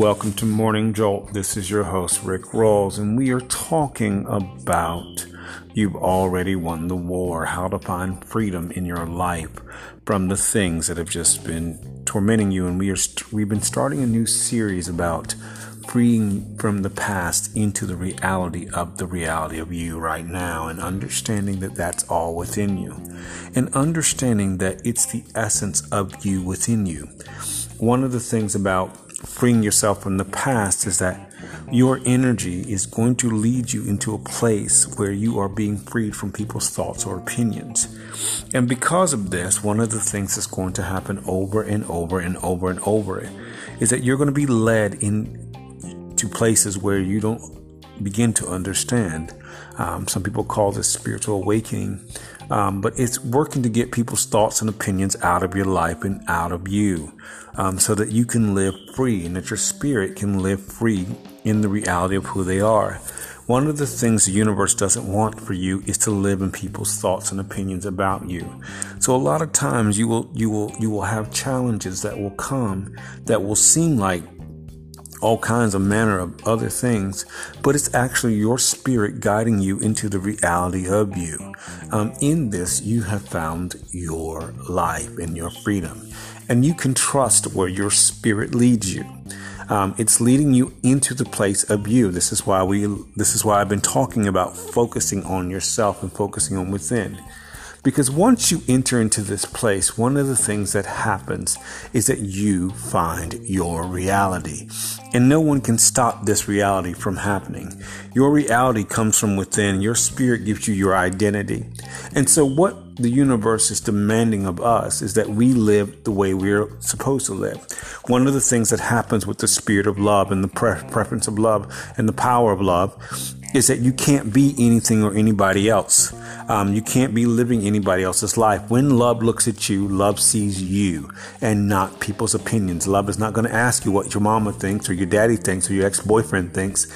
Welcome to Morning Jolt. This is your host, Rick Rawls, and we are talking about you've already won the war, how to find freedom in your life from the things that have just been tormenting you. And we are we've been starting a new series about freeing from the past into the reality of the reality of you right now and understanding that that's all within you and understanding that it's the essence of you within you. One of the things about freeing yourself from the past is that your energy is going to lead you into a place where you are being freed from people's thoughts or opinions. And because of this, one of the things that's going to happen over and over and over and over is that you're going to be led into places where you don't begin to understand. Um, some people call this spiritual awakening, um, but it's working to get people's thoughts and opinions out of your life and out of you um, so that you can live free and that your spirit can live free in the reality of who they are. One of the things the universe doesn't want for you is to live in people's thoughts and opinions about you. So a lot of times you will you will you will have challenges that will come that will seem like all kinds of manner of other things, but it's actually your spirit guiding you into the reality of you. Um, in this, you have found your life and your freedom, and you can trust where your spirit leads you. Um, it's leading you into the place of you. This is why we. This is why I've been talking about focusing on yourself and focusing on within. Because once you enter into this place, one of the things that happens is that you find your reality. And no one can stop this reality from happening. Your reality comes from within. Your spirit gives you your identity. And so what the universe is demanding of us is that we live the way we're supposed to live. One of the things that happens with the spirit of love and the pre- preference of love and the power of love is that you can't be anything or anybody else. Um, you can't be living anybody else's life. When love looks at you, love sees you and not people's opinions. Love is not going to ask you what your mama thinks or your daddy thinks or your ex boyfriend thinks.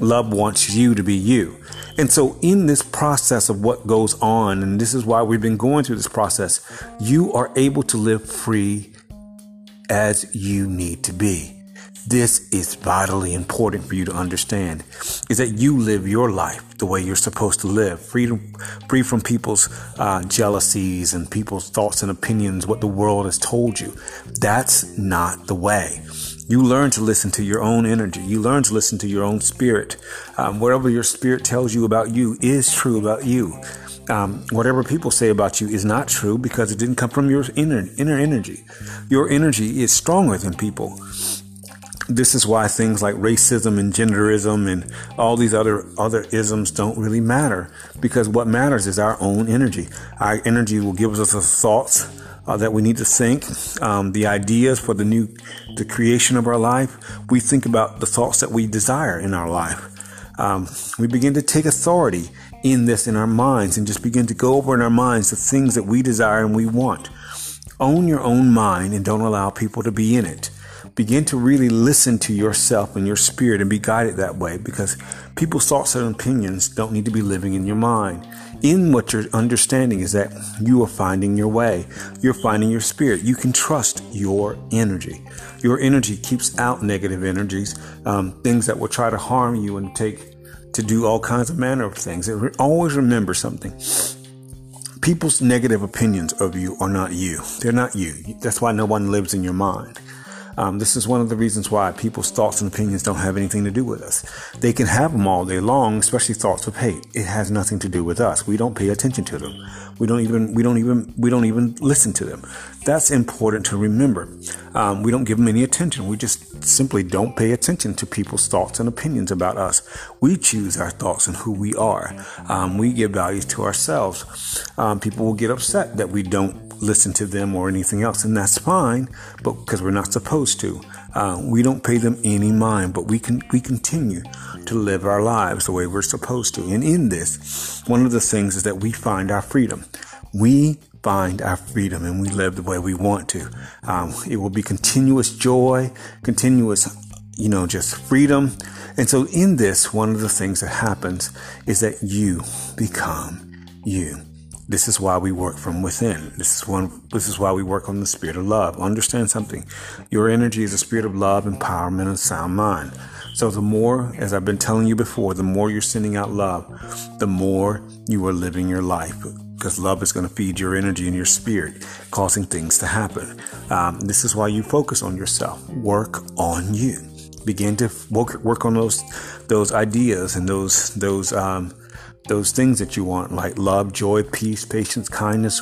Love wants you to be you. And so, in this process of what goes on, and this is why we've been going through this process, you are able to live free as you need to be. This is vitally important for you to understand is that you live your life the way you're supposed to live, freedom, free from people's uh, jealousies and people's thoughts and opinions, what the world has told you. That's not the way. You learn to listen to your own energy. You learn to listen to your own spirit. Um, whatever your spirit tells you about you is true about you. Um, whatever people say about you is not true because it didn't come from your inner inner energy. Your energy is stronger than people this is why things like racism and genderism and all these other other isms don't really matter because what matters is our own energy. Our energy will give us the thoughts uh, that we need to think, um, the ideas for the new, the creation of our life. We think about the thoughts that we desire in our life. Um, we begin to take authority in this in our minds and just begin to go over in our minds the things that we desire and we want. Own your own mind and don't allow people to be in it begin to really listen to yourself and your spirit and be guided that way because people's thoughts and opinions don't need to be living in your mind. In what you're understanding is that you are finding your way. You're finding your spirit. You can trust your energy. Your energy keeps out negative energies, um, things that will try to harm you and take to do all kinds of manner of things. And always remember something. People's negative opinions of you are not you. They're not you. That's why no one lives in your mind. Um, this is one of the reasons why people's thoughts and opinions don't have anything to do with us. They can have them all day long, especially thoughts of hate. It has nothing to do with us. We don't pay attention to them. We don't even we don't even we don't even listen to them. That's important to remember. Um, we don't give them any attention. We just simply don't pay attention to people's thoughts and opinions about us. We choose our thoughts and who we are. Um, we give values to ourselves. Um, people will get upset that we don't listen to them or anything else, and that's fine. But because we're not supposed to, uh, we don't pay them any mind. But we can we continue to live our lives the way we're supposed to. And in this, one of the things is that we find our freedom. We find our freedom and we live the way we want to. Um, it will be continuous joy, continuous, you know, just freedom. And so in this, one of the things that happens is that you become you. This is why we work from within. This is one. This is why we work on the spirit of love. Understand something. Your energy is a spirit of love, empowerment, and sound mind. So the more, as I've been telling you before, the more you're sending out love, the more you are living your life because love is going to feed your energy and your spirit, causing things to happen. Um, this is why you focus on yourself. Work on you. Begin to work, work on those those ideas and those those um, those things that you want, like love, joy, peace, patience, kindness,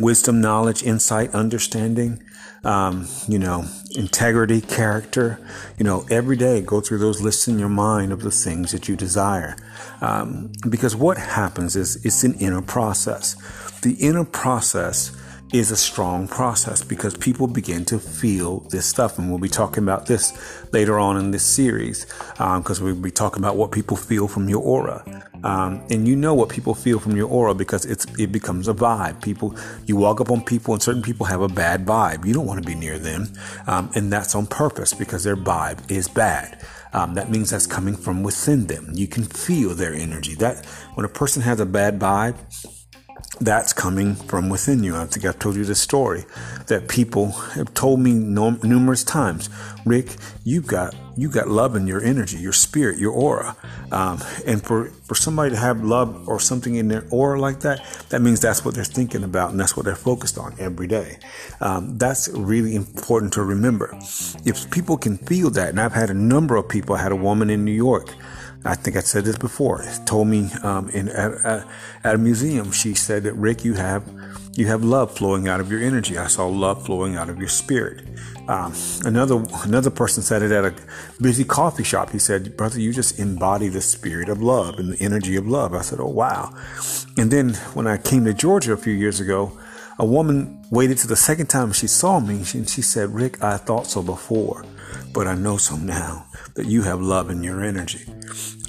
wisdom, knowledge, insight, understanding, um, you know, integrity, character. You know, every day go through those lists in your mind of the things that you desire. Um, because what happens is it's an inner process. The inner process is a strong process because people begin to feel this stuff. And we'll be talking about this later on in this series because um, we'll be talking about what people feel from your aura. Um, and you know what people feel from your aura because it's it becomes a vibe. People, you walk up on people, and certain people have a bad vibe. You don't want to be near them, um, and that's on purpose because their vibe is bad. Um, that means that's coming from within them. You can feel their energy. That when a person has a bad vibe, that's coming from within you. I think I've told you this story that people have told me no, numerous times. Rick, you've got you got love in your energy, your spirit, your aura, um, and for for somebody to have love or something in their aura like that, that means that's what they're thinking about and that's what they're focused on every day. Um, that's really important to remember. If people can feel that, and I've had a number of people. I had a woman in New York I think I said this before. Told me um, in at, at, a museum, she said that Rick, you have you have love flowing out of your energy. I saw love flowing out of your spirit. Um, another another person said it at a busy coffee shop. He said, "Brother, you just embody the spirit of love and the energy of love." I said, "Oh wow!" And then when I came to Georgia a few years ago, a woman waited to the second time she saw me, and she said, "Rick, I thought so before, but I know so now that you have love in your energy."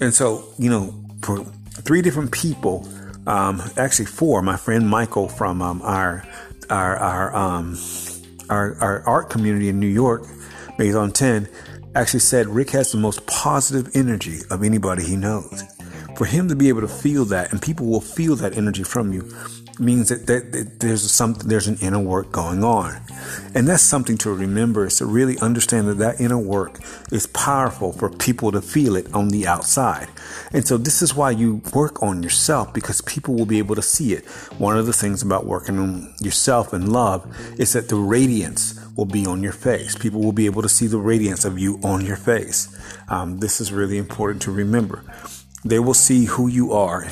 And so, you know, for three different people, um, actually four, my friend Michael from um, our our our, um, our our art community in New York, Maison 10, actually said Rick has the most positive energy of anybody he knows. For him to be able to feel that, and people will feel that energy from you, means that, that, that there's something there's an inner work going on. And that's something to remember is to really understand that that inner work is powerful for people to feel it on the outside. And so this is why you work on yourself because people will be able to see it. One of the things about working on yourself and love is that the radiance will be on your face. People will be able to see the radiance of you on your face. Um, this is really important to remember. They will see who you are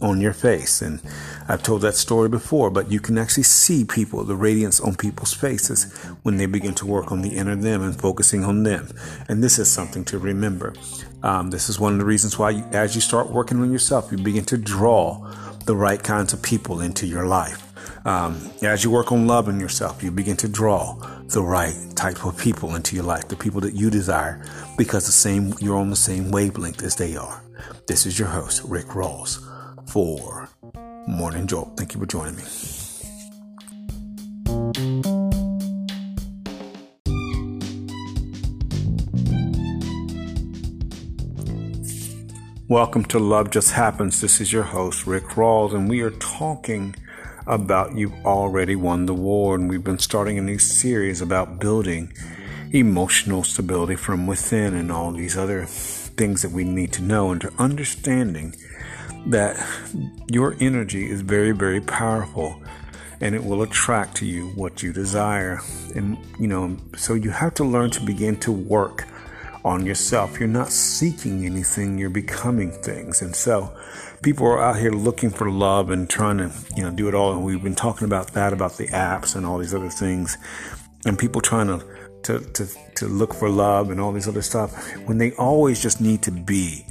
on your face. And I've told that story before, but you can actually see people, the radiance on people's faces when they begin to work on the inner them and focusing on them. And this is something to remember. Um, this is one of the reasons why, you, as you start working on yourself, you begin to draw the right kinds of people into your life. Um, as you work on loving yourself, you begin to draw the right type of people into your life, the people that you desire, because the same you're on the same wavelength as they are. This is your host, Rick Rawls for Morning Jolt. Thank you for joining me. Welcome to Love Just Happens. This is your host, Rick Rawls, and we are talking about You've Already Won the War. And we've been starting a new series about building emotional stability from within and all these other things that we need to know and to understanding that your energy is very, very powerful and it will attract to you what you desire. And, you know, so you have to learn to begin to work on yourself. You're not seeking anything, you're becoming things. And so people are out here looking for love and trying to, you know, do it all. And we've been talking about that, about the apps and all these other things. And people trying to, to, to, to look for love and all these other stuff when they always just need to be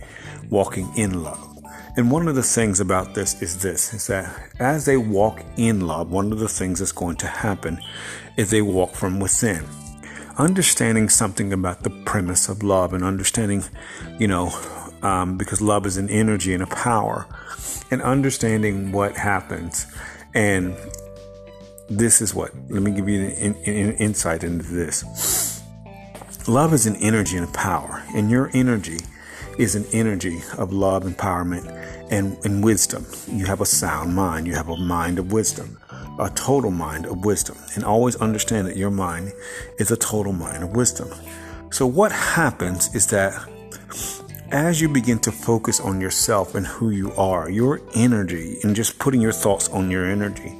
walking in love. And one of the things about this is this is that as they walk in love, one of the things that's going to happen is they walk from within. Understanding something about the premise of love and understanding, you know, um, because love is an energy and a power, and understanding what happens. And this is what, let me give you an, an insight into this. Love is an energy and a power, and your energy is an energy of love, empowerment, and, and wisdom. You have a sound mind. You have a mind of wisdom, a total mind of wisdom. And always understand that your mind is a total mind of wisdom. So, what happens is that as you begin to focus on yourself and who you are, your energy, and just putting your thoughts on your energy,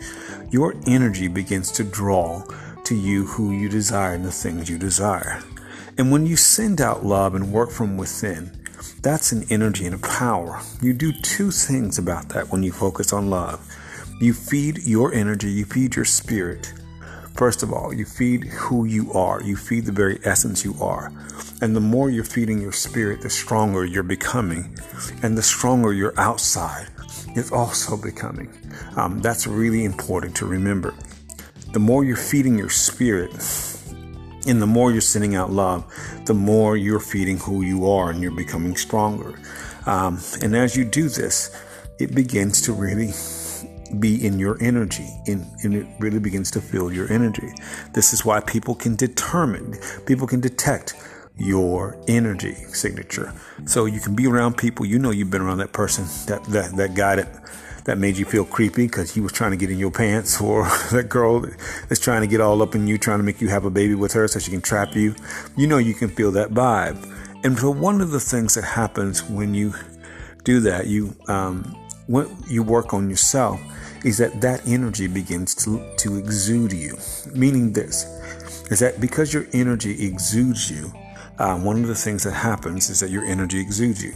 your energy begins to draw to you who you desire and the things you desire. And when you send out love and work from within, that's an energy and a power. You do two things about that when you focus on love. You feed your energy, you feed your spirit. First of all, you feed who you are, you feed the very essence you are. And the more you're feeding your spirit, the stronger you're becoming. And the stronger your outside is also becoming. Um, that's really important to remember. The more you're feeding your spirit, and the more you're sending out love, the more you're feeding who you are and you're becoming stronger. Um, and as you do this, it begins to really be in your energy and, and, it really begins to fill your energy. This is why people can determine, people can detect your energy signature. So you can be around people, you know you've been around that person, that that, that guy that that made you feel creepy because he was trying to get in your pants, or that girl that's trying to get all up in you, trying to make you have a baby with her so she can trap you. You know, you can feel that vibe. And so, one of the things that happens when you do that, you um, when you work on yourself, is that that energy begins to to exude you. Meaning this is that because your energy exudes you, um, one of the things that happens is that your energy exudes you.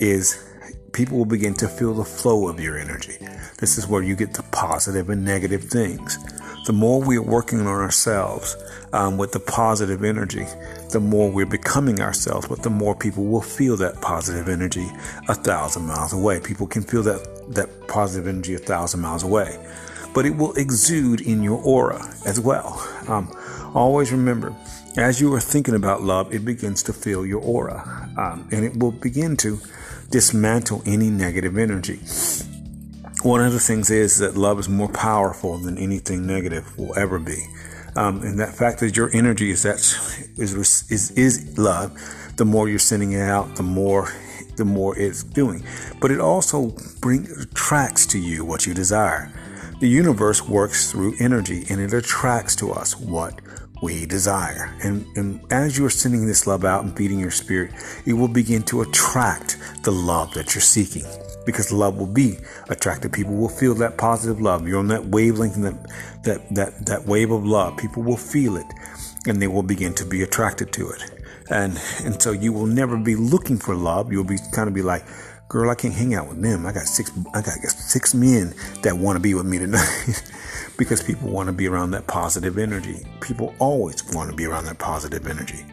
Is people will begin to feel the flow of your energy. This is where you get the positive and negative things. The more we are working on ourselves um, with the positive energy, the more we're becoming ourselves, but the more people will feel that positive energy a thousand miles away. People can feel that, that positive energy a thousand miles away, but it will exude in your aura as well. Um, always remember, as you are thinking about love, it begins to fill your aura, um, and it will begin to dismantle any negative energy. One of the things is that love is more powerful than anything negative will ever be. Um, and that fact that your energy is that is, is is love, the more you're sending it out, the more the more it's doing. But it also brings attracts to you what you desire. The universe works through energy and it attracts to us what we desire. And, and as you are sending this love out and feeding your spirit, it will begin to attract the love that you're seeking. Because love will be attracted. People will feel that positive love. You're on that wavelength and that, that, that, that wave of love. People will feel it and they will begin to be attracted to it. And, and so you will never be looking for love. You'll be kind of be like, girl, I can't hang out with them. I got six, I got six men that want to be with me tonight. because people want to be around that positive energy. People always want to be around that positive energy.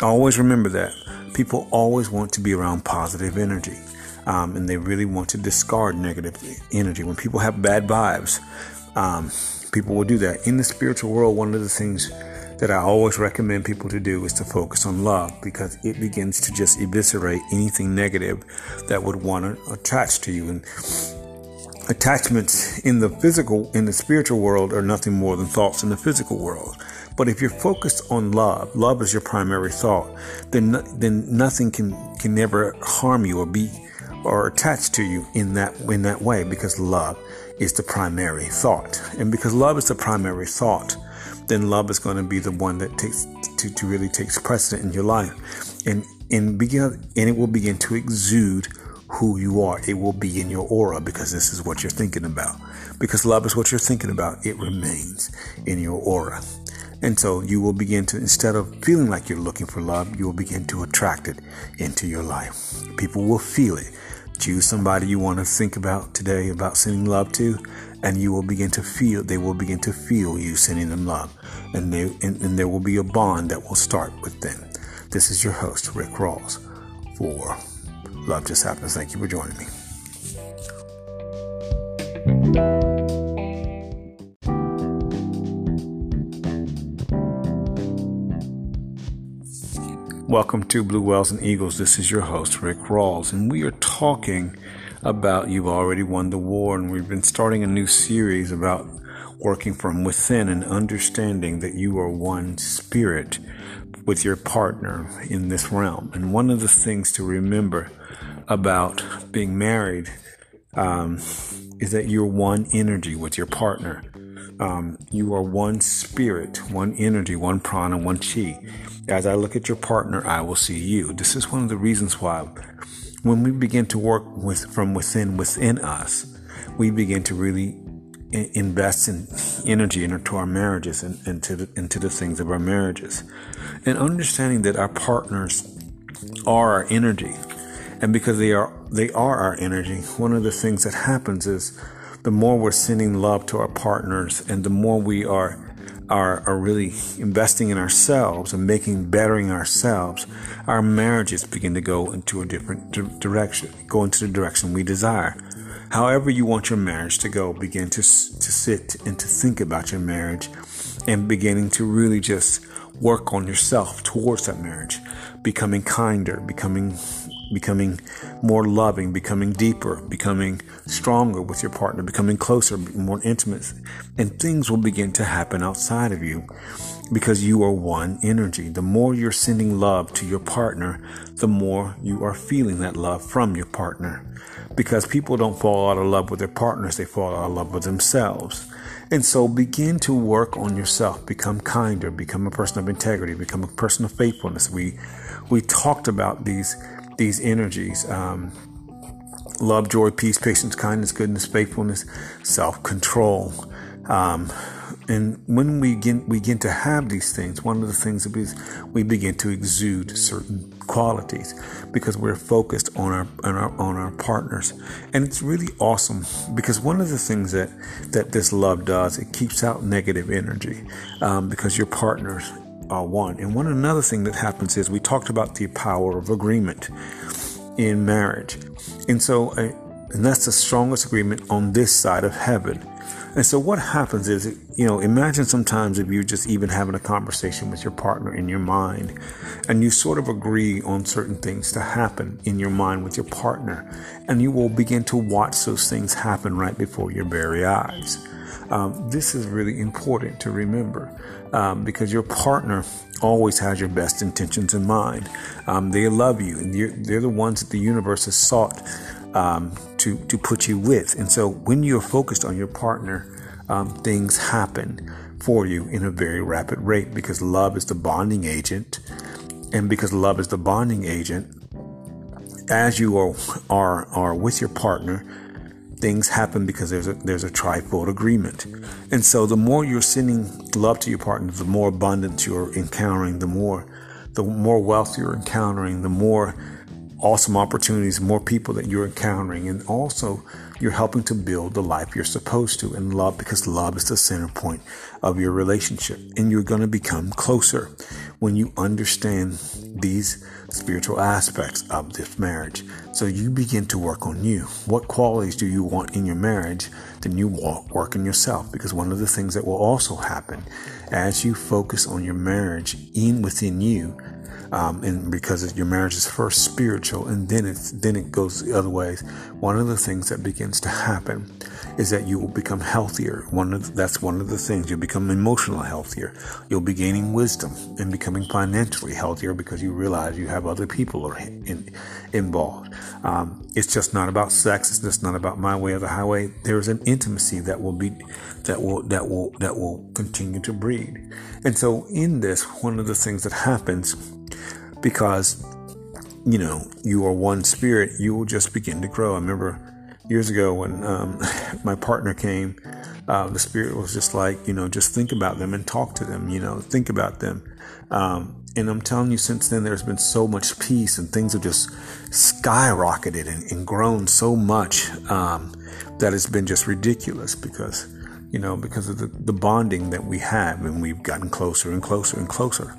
Always remember that. People always want to be around positive energy. Um, and they really want to discard negative energy. When people have bad vibes, um, people will do that. In the spiritual world, one of the things that I always recommend people to do is to focus on love because it begins to just eviscerate anything negative that would want to attach to you. And attachments in the physical, in the spiritual world, are nothing more than thoughts in the physical world. But if you're focused on love, love is your primary thought, then then nothing can can never harm you or be or attach to you in that in that way because love is the primary thought. And because love is the primary thought, then love is going to be the one that takes to, to really takes precedent in your life. And and begin and it will begin to exude who you are. It will be in your aura because this is what you're thinking about. Because love is what you're thinking about, it remains in your aura. And so you will begin to, instead of feeling like you're looking for love, you will begin to attract it into your life. People will feel it. Choose somebody you want to think about today about sending love to, and you will begin to feel, they will begin to feel you sending them love. And, they, and, and there will be a bond that will start with them. This is your host, Rick Rawls, for Love Just Happens. Thank you for joining me. Welcome to Blue Whales and Eagles. This is your host, Rick Rawls, and we are talking about You've Already Won the War. And we've been starting a new series about working from within and understanding that you are one spirit with your partner in this realm. And one of the things to remember about being married um, is that you're one energy with your partner. Um, you are one spirit, one energy, one prana, one chi. As I look at your partner, I will see you. This is one of the reasons why when we begin to work with from within within us, we begin to really invest in energy into our marriages and into the, into the things of our marriages, and understanding that our partners are our energy, and because they are they are our energy, one of the things that happens is the more we're sending love to our partners, and the more we are are, are really investing in ourselves and making bettering ourselves, our marriages begin to go into a different direction, go into the direction we desire. However, you want your marriage to go, begin to, to sit and to think about your marriage and beginning to really just work on yourself towards that marriage, becoming kinder, becoming becoming more loving, becoming deeper, becoming stronger with your partner, becoming closer, more intimate, and things will begin to happen outside of you because you are one energy. The more you're sending love to your partner, the more you are feeling that love from your partner. Because people don't fall out of love with their partners, they fall out of love with themselves. And so begin to work on yourself, become kinder, become a person of integrity, become a person of faithfulness. We we talked about these these energies. Um, love, joy, peace, patience, kindness, goodness, faithfulness, self control. Um, and when we begin, begin to have these things, one of the things that we, we begin to exude certain qualities because we're focused on our, on our on our partners, and it's really awesome because one of the things that that this love does it keeps out negative energy um, because your partners are one. And one another thing that happens is we talked about the power of agreement in marriage, and so uh, and that's the strongest agreement on this side of heaven. And so what happens is, you know, imagine sometimes if you're just even having a conversation with your partner in your mind and you sort of agree on certain things to happen in your mind with your partner and you will begin to watch those things happen right before your very eyes. Um, this is really important to remember um, because your partner always has your best intentions in mind. Um, they love you, and they're the ones that the universe has sought um, to to put you with. And so, when you're focused on your partner, um, things happen for you in a very rapid rate because love is the bonding agent, and because love is the bonding agent, as you are are are with your partner things happen because there's a there's a trifold agreement. And so the more you're sending love to your partner, the more abundance you're encountering, the more the more wealth you're encountering, the more awesome opportunities, more people that you're encountering, and also you're helping to build the life you're supposed to in love because love is the center point of your relationship. And you're going to become closer when you understand these spiritual aspects of this marriage. So you begin to work on you. What qualities do you want in your marriage? Then you work on yourself because one of the things that will also happen as you focus on your marriage in within you um, and because your marriage is first spiritual and then it's then it goes the other ways. One of the things that begins to happen is that you will become healthier. One of the, that's one of the things you'll become emotionally healthier. You'll be gaining wisdom and becoming financially healthier because you realize you have other people are in, involved. Um, it's just not about sex. It's just not about my way or the highway. There's an intimacy that will be that will that will that will continue to breed. And so in this, one of the things that happens because you know you are one spirit you will just begin to grow. I remember years ago when um, my partner came uh, the spirit was just like you know just think about them and talk to them you know think about them. Um, and i'm telling you since then there's been so much peace and things have just skyrocketed and, and grown so much um, that it's been just ridiculous because you know because of the, the bonding that we have and we've gotten closer and closer and closer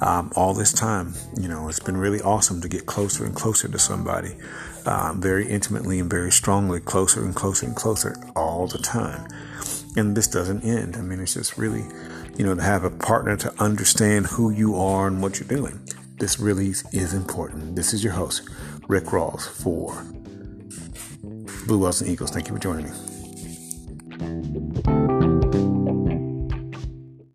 um, all this time. You know, it's been really awesome to get closer and closer to somebody, um, very intimately and very strongly, closer and closer and closer all the time. And this doesn't end. I mean, it's just really, you know, to have a partner to understand who you are and what you're doing. This really is important. This is your host, Rick Rawls for Blue Whales and Eagles. Thank you for joining me.